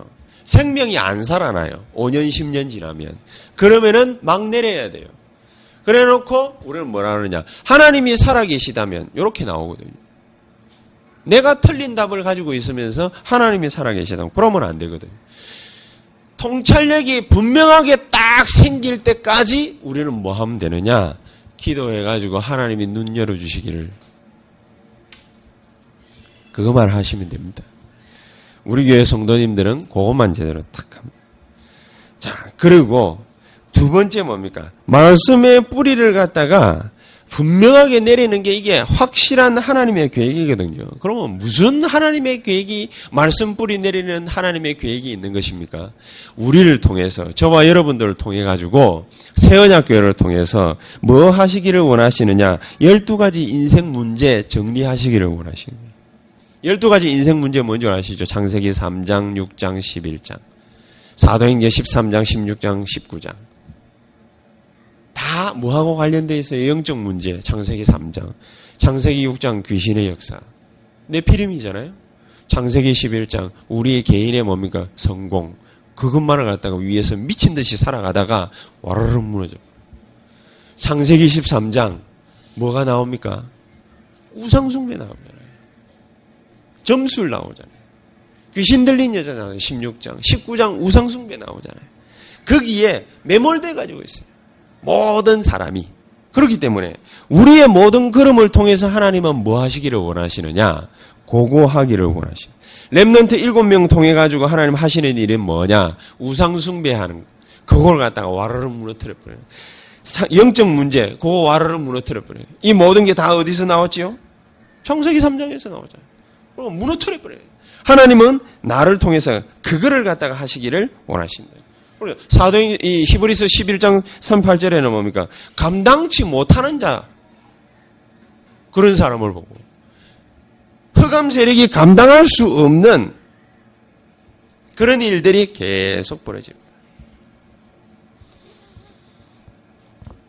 생명이 안 살아나요. 5년, 10년 지나면. 그러면은 막 내려야 돼요. 그래 놓고 우리는 뭐라 그러냐. 하나님이 살아계시다면 이렇게 나오거든요. 내가 틀린 답을 가지고 있으면서 하나님이 살아계시다면 그러면 안 되거든요. 통찰력이 분명하게 딱 생길 때까지 우리는 뭐 하면 되느냐? 기도해가지고 하나님이 눈 열어주시기를. 그거만 하시면 됩니다. 우리 교회 성도님들은 그것만 제대로 탁 합니다. 자, 그리고 두 번째 뭡니까? 말씀의 뿌리를 갖다가 분명하게 내리는 게 이게 확실한 하나님의 계획이거든요. 그러면 무슨 하나님의 계획이 말씀 뿌리 내리는 하나님의 계획이 있는 것입니까? 우리를 통해서 저와 여러분들을 통해 가지고 세언약 교회를 통해서 뭐 하시기를 원하시느냐? 12가지 인생 문제 정리하시기를 원하시는 거예요. 12가지 인생 문제 뭔지 아시죠? 창세기 3장, 6장, 11장. 사도행전 13장, 16장, 19장. 다 뭐하고 관련되어 있어요? 영적 문제. 창세기 3장. 창세기 6장 귀신의 역사. 내피림이잖아요 창세기 11장 우리의 개인의 뭡니까? 성공. 그것만을 갖다가 위에서 미친 듯이 살아가다가 와르르 무너져. 창세기 13장 뭐가 나옵니까? 우상숭배 나옵잖아요. 점술 나오잖아요. 귀신 들린 여자 나와요. 16장. 19장 우상숭배 나오잖아요. 거기에 매몰돼 가지고 있어요. 모든 사람이. 그렇기 때문에 우리의 모든 걸음을 통해서 하나님은 뭐 하시기를 원하시느냐? 고고하기를 원하시는. 랩런트 일곱 명 통해 가지고 하나님 하시는 일은 뭐냐? 우상 숭배하는 거. 그걸 갖다가 와르르 무너뜨려 버려요. 영적 문제, 그거 와르르 무너뜨려 버려요. 이 모든 게 다 어디서 나왔지요? 청세기 3장에서 나오잖아요. 그럼 무너뜨려 버려요. 하나님은 나를 통해서 그거를 갖다가 하시기를 원하신다. 사도행 이 히브리서 11장 38절에는 뭡니까? 감당치 못하는 자 그런 사람을 보고 흑암 세력이 감당할 수 없는 그런 일들이 계속 벌어집니다.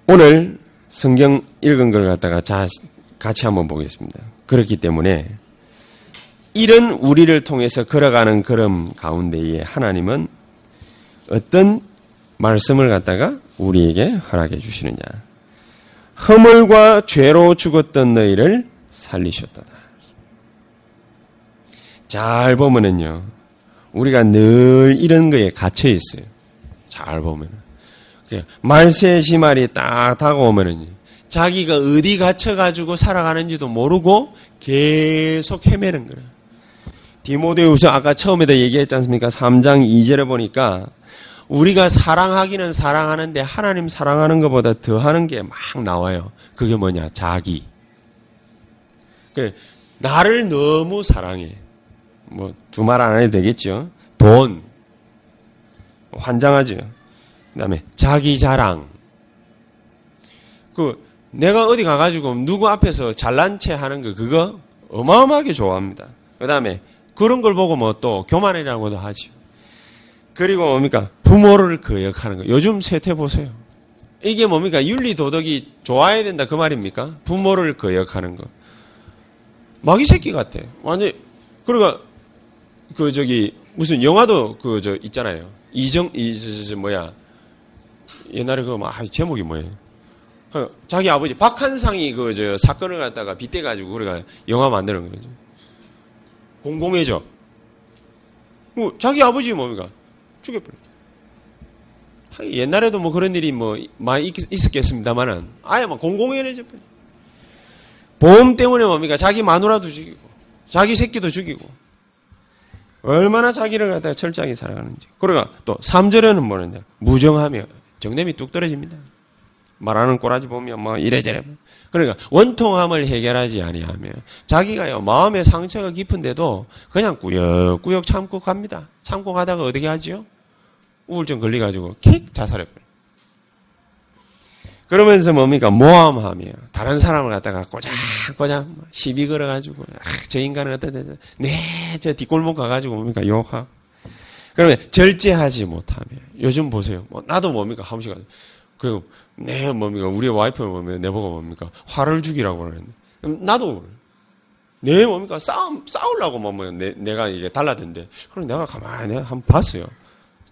오늘 성경 읽은 걸 갖다가 자 같이 한번 보겠습니다. 그렇기 때문에 이런 우리를 통해서 걸어가는 걸음 가운데에 하나님은 어떤 말씀을 갖다가 우리에게 허락해 주시느냐. 허물과 죄로 죽었던 너희를 살리셨다. 잘 보면은요, 우리가 늘 이런 거에 갇혀 있어요. 잘 보면. 말세 시말이 딱 다가오면은 자기가 어디 갇혀가지고 살아가는지도 모르고 계속 헤매는 거예요. 디모데우스 아까 처음에도 얘기했지 않습니까? 3장 2절에 보니까 우리가 사랑하기는 사랑하는데 하나님 사랑하는 것보다 더 하는 게 막 나와요. 그게 뭐냐? 자기. 그 나를 너무 사랑해. 뭐 두 말 안 해도 되겠죠. 돈. 환장하죠. 그다음에 자기 자랑. 그 내가 어디 가가지고 누구 앞에서 잘난 체 하는 거 그거 어마어마하게 좋아합니다. 그다음에 그런 걸 보고 뭐 또 교만이라고도 하죠. 그리고 뭡니까? 부모를 거역하는 거. 요즘 세태 보세요. 이게 뭡니까? 윤리 도덕이 좋아야 된다 그 말입니까? 부모를 거역하는 거. 마귀 새끼 같아. 완전 그러니까 그 저기 무슨 영화도 그 저 있잖아요. 이정 이 저, 뭐야 옛날에 그 아, 제목이 뭐예요? 어, 자기 아버지 박한상이 그 저 사건을 갖다가 빗대 가지고 그래가 영화 만드는 거죠. 공공의적. 뭐 자기 아버지 뭡니까? 죽여버려. 옛날에도 뭐 그런 일이 뭐 많이 있었겠습니다만은 아예 막 공공연해져 버려. 보험 때문에 뭡니까? 자기 마누라도 죽이고, 자기 새끼도 죽이고, 얼마나 자기를 갖다가 철저하게 살아가는지. 그러니까 또 3절에는 뭐냐? 무정하며 정념이 뚝 떨어집니다. 말하는 꼬라지 보면 뭐 이래저래. 그러니까 원통함을 해결하지 아니하며 자기가요 마음의 상처가 깊은데도 그냥 꾸역꾸역 참고 갑니다. 참고 가다가 어떻게 하지요? 우울증 걸려가지고 킥 자살해 버려. 그러면서 뭡니까? 모함하며 다른 사람을 갖다가 꼬장꼬장 시비 걸어가지고 아, 저 인간은 어떻게 네, 저 뒷골목 가가지고 뭡니까? 욕하고 그러면 절제하지 못하며 요즘 보세요. 뭐 나도 뭡니까? 한 번씩 그, 네, 뭡니까? 우리 와이프를 보면 내보고 뭡니까? 화를 죽이라고 그러는데. 나도 네, 뭡니까? 싸움, 싸우려고 뭐, 뭐, 내, 내가 이게 달라던데. 그럼 내가 가만히 한번 봤어요.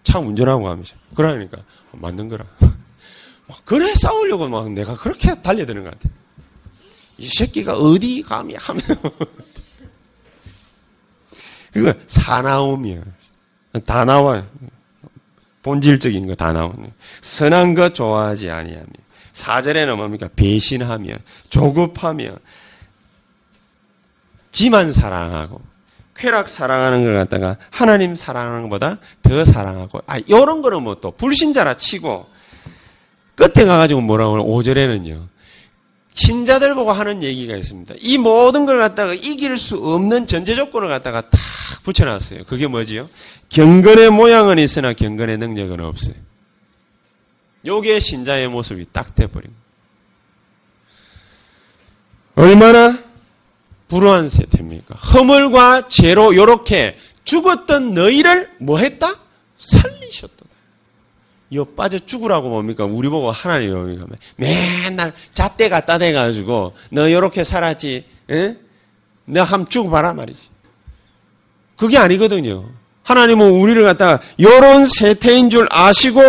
차 운전하고 하면서. 그러니까, 맞는 거라. 그래 싸우려고 막 내가 그렇게 달려드는 것 같아. 이 새끼가 어디 감히 하면. 그거 사나움이야. 다 나와요. 본질적인 거 다 나오네. 선한 것 좋아하지 아니하며. 사절에는 뭡니까? 배신하며, 조급하며, 지만 사랑하고, 쾌락 사랑하는 걸 갖다가 하나님 사랑하는 것보다 더 사랑하고, 아, 요런 거는 뭐 또 불신자라 치고, 끝에 가가지고 뭐라고 하면 5절에는요. 신자들 보고 하는 얘기가 있습니다. 이 모든 걸 갖다가 이길 수 없는 전제 조건을 갖다가 탁 붙여놨어요. 그게 뭐지요? 경건의 모양은 있으나 경건의 능력은 없어요. 요게 신자의 모습이 딱 돼버린 얼마나 불우한 세태입니까? 허물과 죄로 요렇게 죽었던 너희를 뭐 했다? 살리셨다. 여 빠져 죽으라고 뭡니까? 우리 보고 하나님 뭡니까? 맨날 잣대 갖다 대가지고 너 요렇게 살았지? 에? 너 한번 죽어봐라 말이지. 그게 아니거든요. 하나님은 우리를 갖다가 요런 세태인 줄 아시고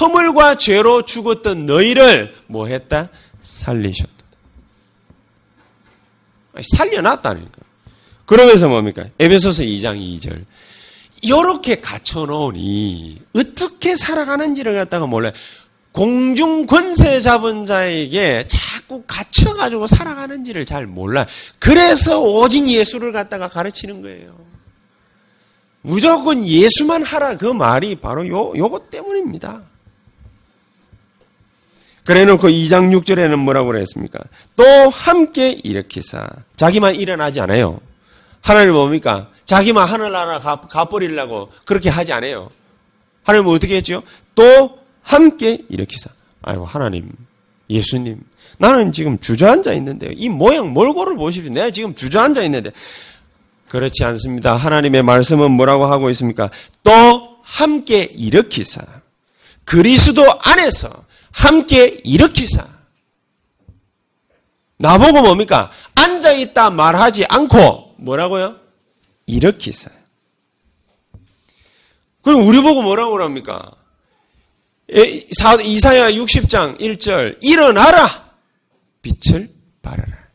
허물과 죄로 죽었던 너희를 뭐 했다? 살리셨다. 살려놨다니까. 그러면서 뭡니까? 에베소서 2장 2절. 이렇게 갖춰놓으니 어떻게 살아가는지를 갖다가 몰라요. 공중 권세 잡은 자에게 자꾸 갇혀가지고 살아가는지를 잘 몰라요. 그래서 오직 예수를 갖다가 가르치는 거예요. 무조건 예수만 하라 그 말이 바로 요, 요것 때문입니다. 그래 놓고 2장 6절에는 뭐라고 그랬습니까? 또 함께 일으키사. 자기만 일어나지 않아요. 하나님 뭡니까? 자기만 하늘나라 가, 가버리려고 그렇게 하지 않아요. 하나님은 어떻게 했죠? 또 함께 일으키사. 아이고, 하나님, 예수님. 나는 지금 주저앉아 있는데요. 이 모양 몰골을 보십시오. 내가 지금 주저앉아 있는데. 그렇지 않습니다. 하나님의 말씀은 뭐라고 하고 있습니까? 또 함께 일으키사. 그리스도 안에서 함께 일으키사. 나보고 뭡니까? 앉아있다 말하지 않고 뭐라고요? 일으키사. 그럼 우리 보고 뭐라고 그럽니까? 이사야 60장 1절 일어나라 빛을 발하라.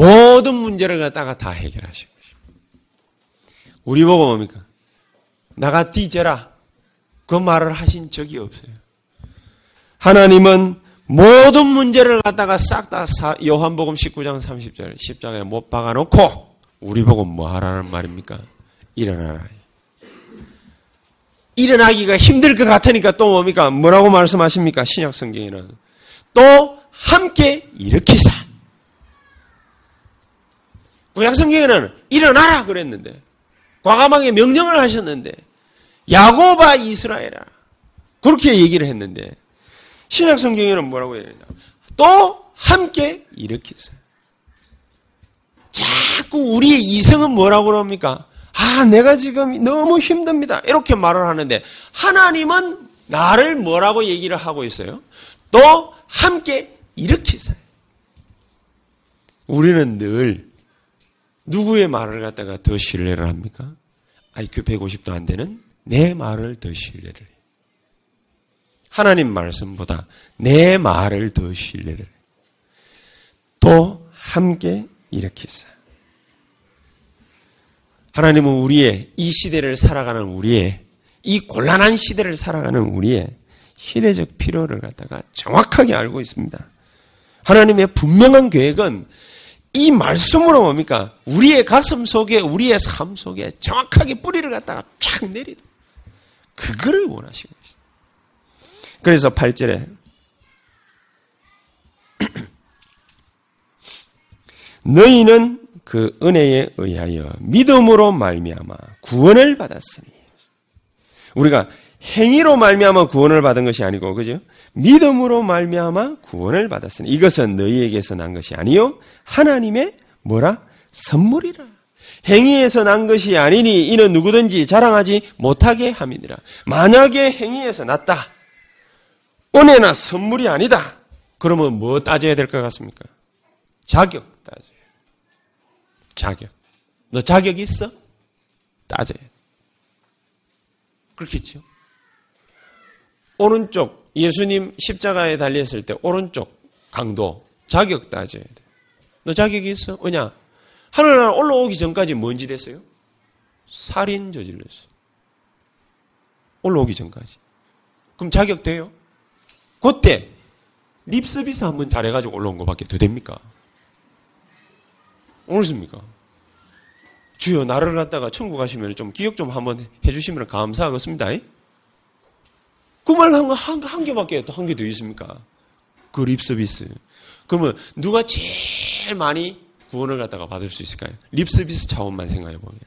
모든 문제를 갖다가 다 해결하신 것입니다. 우리 보고 뭡니까? 나가 뒤져라. 그 말을 하신 적이 없어요. 하나님은 모든 문제를 갖다가 싹 다 요한복음 19장 30절 십자가에 못 박아 놓고 우리 보고 뭐 하라는 말입니까? 일어나라. 일어나기가 힘들 것 같으니까 또 뭡니까? 뭐라고 말씀하십니까? 신약 성경에는 또 함께 일으키사. 구약 성경에는 일어나라 그랬는데 과감하게 명령을 하셨는데 야고바 이스라엘아 그렇게 얘기를 했는데 신약 성경에는 뭐라고 해야 되냐? 또 함께 일으키세요. 자꾸 우리의 이성은 뭐라고 그럽니까? 아, 내가 지금 너무 힘듭니다. 이렇게 말을 하는데 하나님은 나를 뭐라고 얘기를 하고 있어요? 또 함께 일으키세요. 우리는 늘 누구의 말을 갖다가 더 신뢰를 합니까? IQ 150도 안 되는 내 말을 더 신뢰를 해요. 하나님 말씀보다 내 말을 더 신뢰를 또 함께 일으키사. 하나님은 우리의 이 시대를 살아가는 우리의 이 곤란한 시대를 살아가는 우리의 시대적 필요를 갖다가 정확하게 알고 있습니다. 하나님의 분명한 계획은 이 말씀으로 뭡니까? 우리의 가슴 속에, 우리의 삶 속에 정확하게 뿌리를 갖다가 쫙 내리다. 그거를 원하시고 그래서 8절에 너희는 그 은혜에 의하여 믿음으로 말미암아 구원을 받았으니 우리가 행위로 말미암아 구원을 받은 것이 아니고 그죠? 믿음으로 말미암아 구원을 받았으니 이것은 너희에게서 난 것이 아니요 하나님의 뭐라 선물이라. 행위에서 난 것이 아니니 이는 누구든지 자랑하지 못하게 함이니라. 만약에 행위에서 났다. 은혜나 선물이 아니다. 그러면 뭐 따져야 될 것 같습니까? 자격 따져요. 자격. 너 자격 있어? 따져야 돼. 그렇겠죠? 오른쪽, 예수님 십자가에 달렸을 때 오른쪽 강도, 자격 따져야 돼. 너 자격이 있어? 왜냐? 하늘나라 올라오기 전까지 뭔지 됐어요? 살인 저질렀어. 올라오기 전까지. 그럼 자격 돼요? 그때 립서비스 한번 잘해가지고 올라온 것밖에 더 됩니까? 옳습니까? 주여 나를 갖다가 천국 가시면 좀 기억 좀 한번 해주시면 감사하겠습니다. 그말 한, 한, 한 개밖에 또 한 개 더 있습니까? 그 립서비스. 그러면 누가 제일 많이 구원을 갖다가 받을 수 있을까요? 립서비스 차원만 생각해 보면.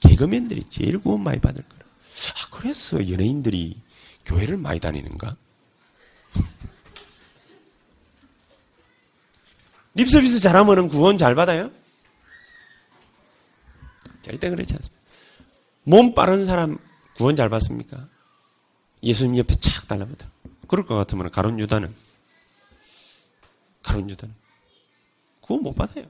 개그맨들이 제일 구원 많이 받을 거라. 아, 그래서 연예인들이 교회를 많이 다니는가? 립서비스 잘하면 구원 잘 받아요? 절대 그렇지 않습니다. 몸 빠른 사람 구원 잘 받습니까? 예수님 옆에 착 달라붙어. 그럴 것 같으면 가론 유다는 가론 유다는 구원 못 받아요.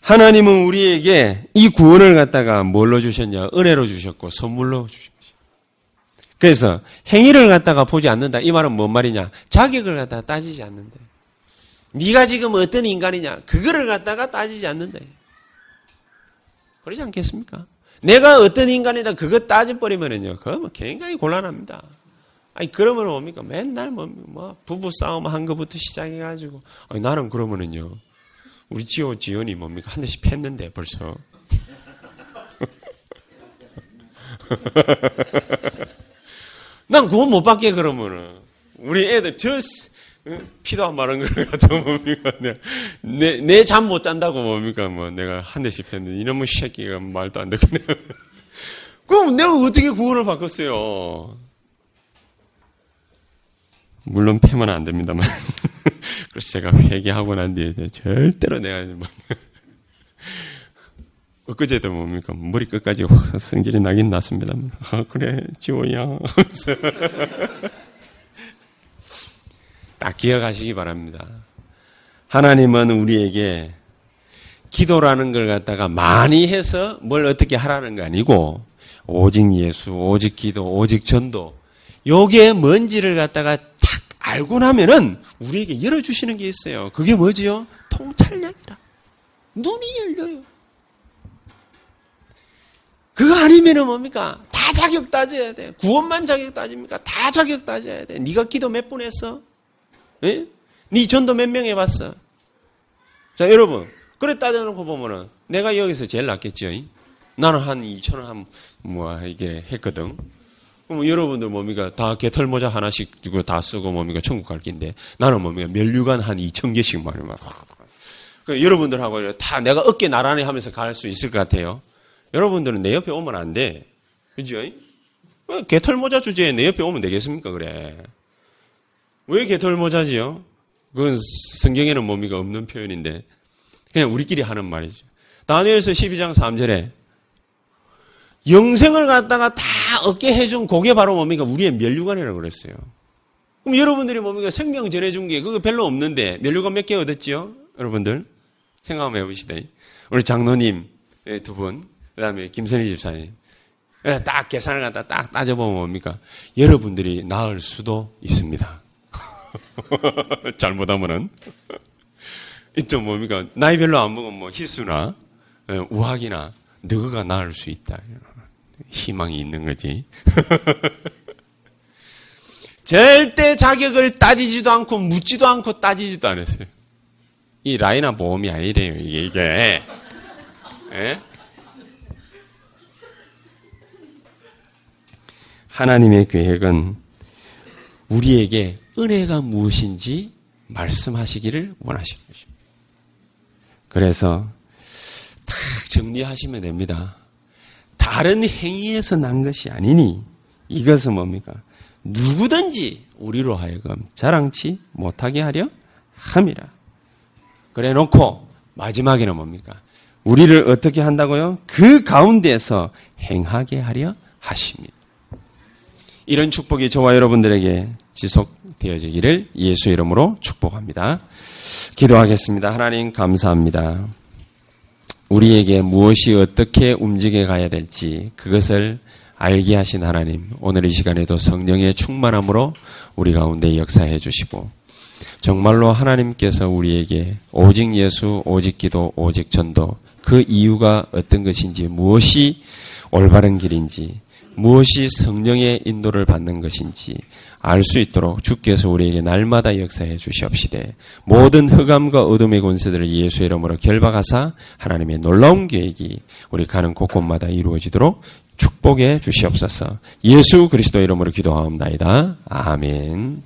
하나님은 우리에게 이 구원을 갖다가 뭘로 주셨냐? 은혜로 주셨고 선물로 것이요. 그래서 행위를 갖다가 보지 않는다. 이 말은 뭔 말이냐? 자격을 갖다가 따지지 않는다. 네가 지금 어떤 인간이냐? 그거를 갖다가 따지지 않는다. 그러지 않겠습니까? 내가 어떤 인간이다 그거 따져버리면은요, 그거 뭐 굉장히 곤란합니다. 아니, 그러면 뭡니까? 맨날 뭐, 뭐 부부 싸움 한 것부터 시작해가지고, 아니, 나는 그러면은요, 우리 지호 지연이 뭡니까? 한 대씩 팼는데 벌써. 난 그거 못 받게 그러면은. 우리 애들 저 피도 안 마른 걸 갖다 뭡니까? 내, 내 잠 못 잔다고 뭡니까? 뭐 내가 한 대씩 했는데 이놈의 새끼가 말도 안 되겠네. 그럼 내가 어떻게 구원을 바꿨어요? 물론 패면 안 됩니다만. 그래서 제가 회개하고 난 뒤에 절대로 내가 뭐 엊그제도 뭡니까? 머리 끝까지 성질이 나긴 났습니다만. 아, 그래, 지호야. 딱 기억하시기 바랍니다. 하나님은 우리에게 기도라는 걸 갖다가 많이 해서 뭘 어떻게 하라는 거 아니고 오직 예수, 오직 기도, 오직 전도 요게 뭔지를 갖다가 탁 알고 나면은 우리에게 열어주시는 게 있어요. 그게 뭐지요? 통찰력이라. 눈이 열려요. 그거 아니면은 뭡니까? 다 자격 따져야 돼. 구원만 자격 따집니까? 다 자격 따져야 돼. 네가 기도 몇 분 했어? 예? 네 전도 몇 명 해봤어? 자, 여러분. 그래 따져놓고 보면은 내가 여기서 제일 낫겠죠. 나는 한 2천 원, 한, 뭐, 이게 했거든. 그럼 여러분들 뭡니까? 다 개털 모자 하나씩 주고 다 쓰고 뭡니까? 천국 갈 긴데 나는 뭡니까? 멸류관 한 2천 개씩 말이야. 그 여러분들하고 다 내가 어깨 나란히 하면서 갈 수 있을 것 같아요. 여러분들은 내 옆에 오면 안 돼. 그죠? 개털 모자 주제에 내 옆에 오면 되겠습니까? 그래. 왜 개털 모자지요? 그건 성경에는 뭡니까? 없는 표현인데. 그냥 우리끼리 하는 말이죠. 다니엘서 12장 3절에 영생을 갖다가 다 얻게 해준 그게 바로 뭡니까? 우리의 멸류관이라고 그랬어요. 그럼 여러분들이 뭡니까? 생명 전해준 게 그거 별로 없는데 멸류관 몇 개 얻었지요? 여러분들? 생각 한번 해보시다. 우리 장로님 두 분, 그 다음에 김선희 집사님. 딱 계산을 갖다 딱 따져보면 뭡니까? 여러분들이 나을 수도 있습니다. 잘못하면은. 또 뭡니까? 나이 별로 안 먹으면 뭐 희수나 우학이나 너가 나을 수 있다. 희망이 있는 거지. 절대 자격을 따지지도 않고 묻지도 않고 따지지도 않았어요. 이 라이나 보험이 아니래요, 이게, 이게. 에? 예? 하나님의 계획은 우리에게 은혜가 무엇인지 말씀하시기를 원하시는 것입니다. 그래서 탁 정리하시면 됩니다. 다른 행위에서 난 것이 아니니 이것은 뭡니까? 누구든지 우리로 하여금 자랑치 못하게 하려 함이라. 그래 놓고 마지막에는 뭡니까? 우리를 어떻게 한다고요? 그 가운데서 행하게 하려 하십니다. 이런 축복이 저와 여러분들에게 지속되어지기를 예수 이름으로 축복합니다. 기도하겠습니다. 하나님 감사합니다. 우리에게 무엇이 어떻게 움직여 가야 될지 그것을 알게 하신 하나님, 오늘 이 시간에도 성령의 충만함으로 우리 가운데 역사해 주시고, 정말로 하나님께서 우리에게 오직 예수, 오직 기도, 오직 전도, 그 이유가 어떤 것인지, 무엇이 올바른 길인지, 무엇이 성령의 인도를 받는 것인지 알 수 있도록 주께서 우리에게 날마다 역사해 주시옵시되 모든 흑암과 어둠의 권세들을 예수 이름으로 결박하사 하나님의 놀라운 계획이 우리 가는 곳곳마다 이루어지도록 축복해 주시옵소서. 예수 그리스도 이름으로 기도하옵나이다. 아멘.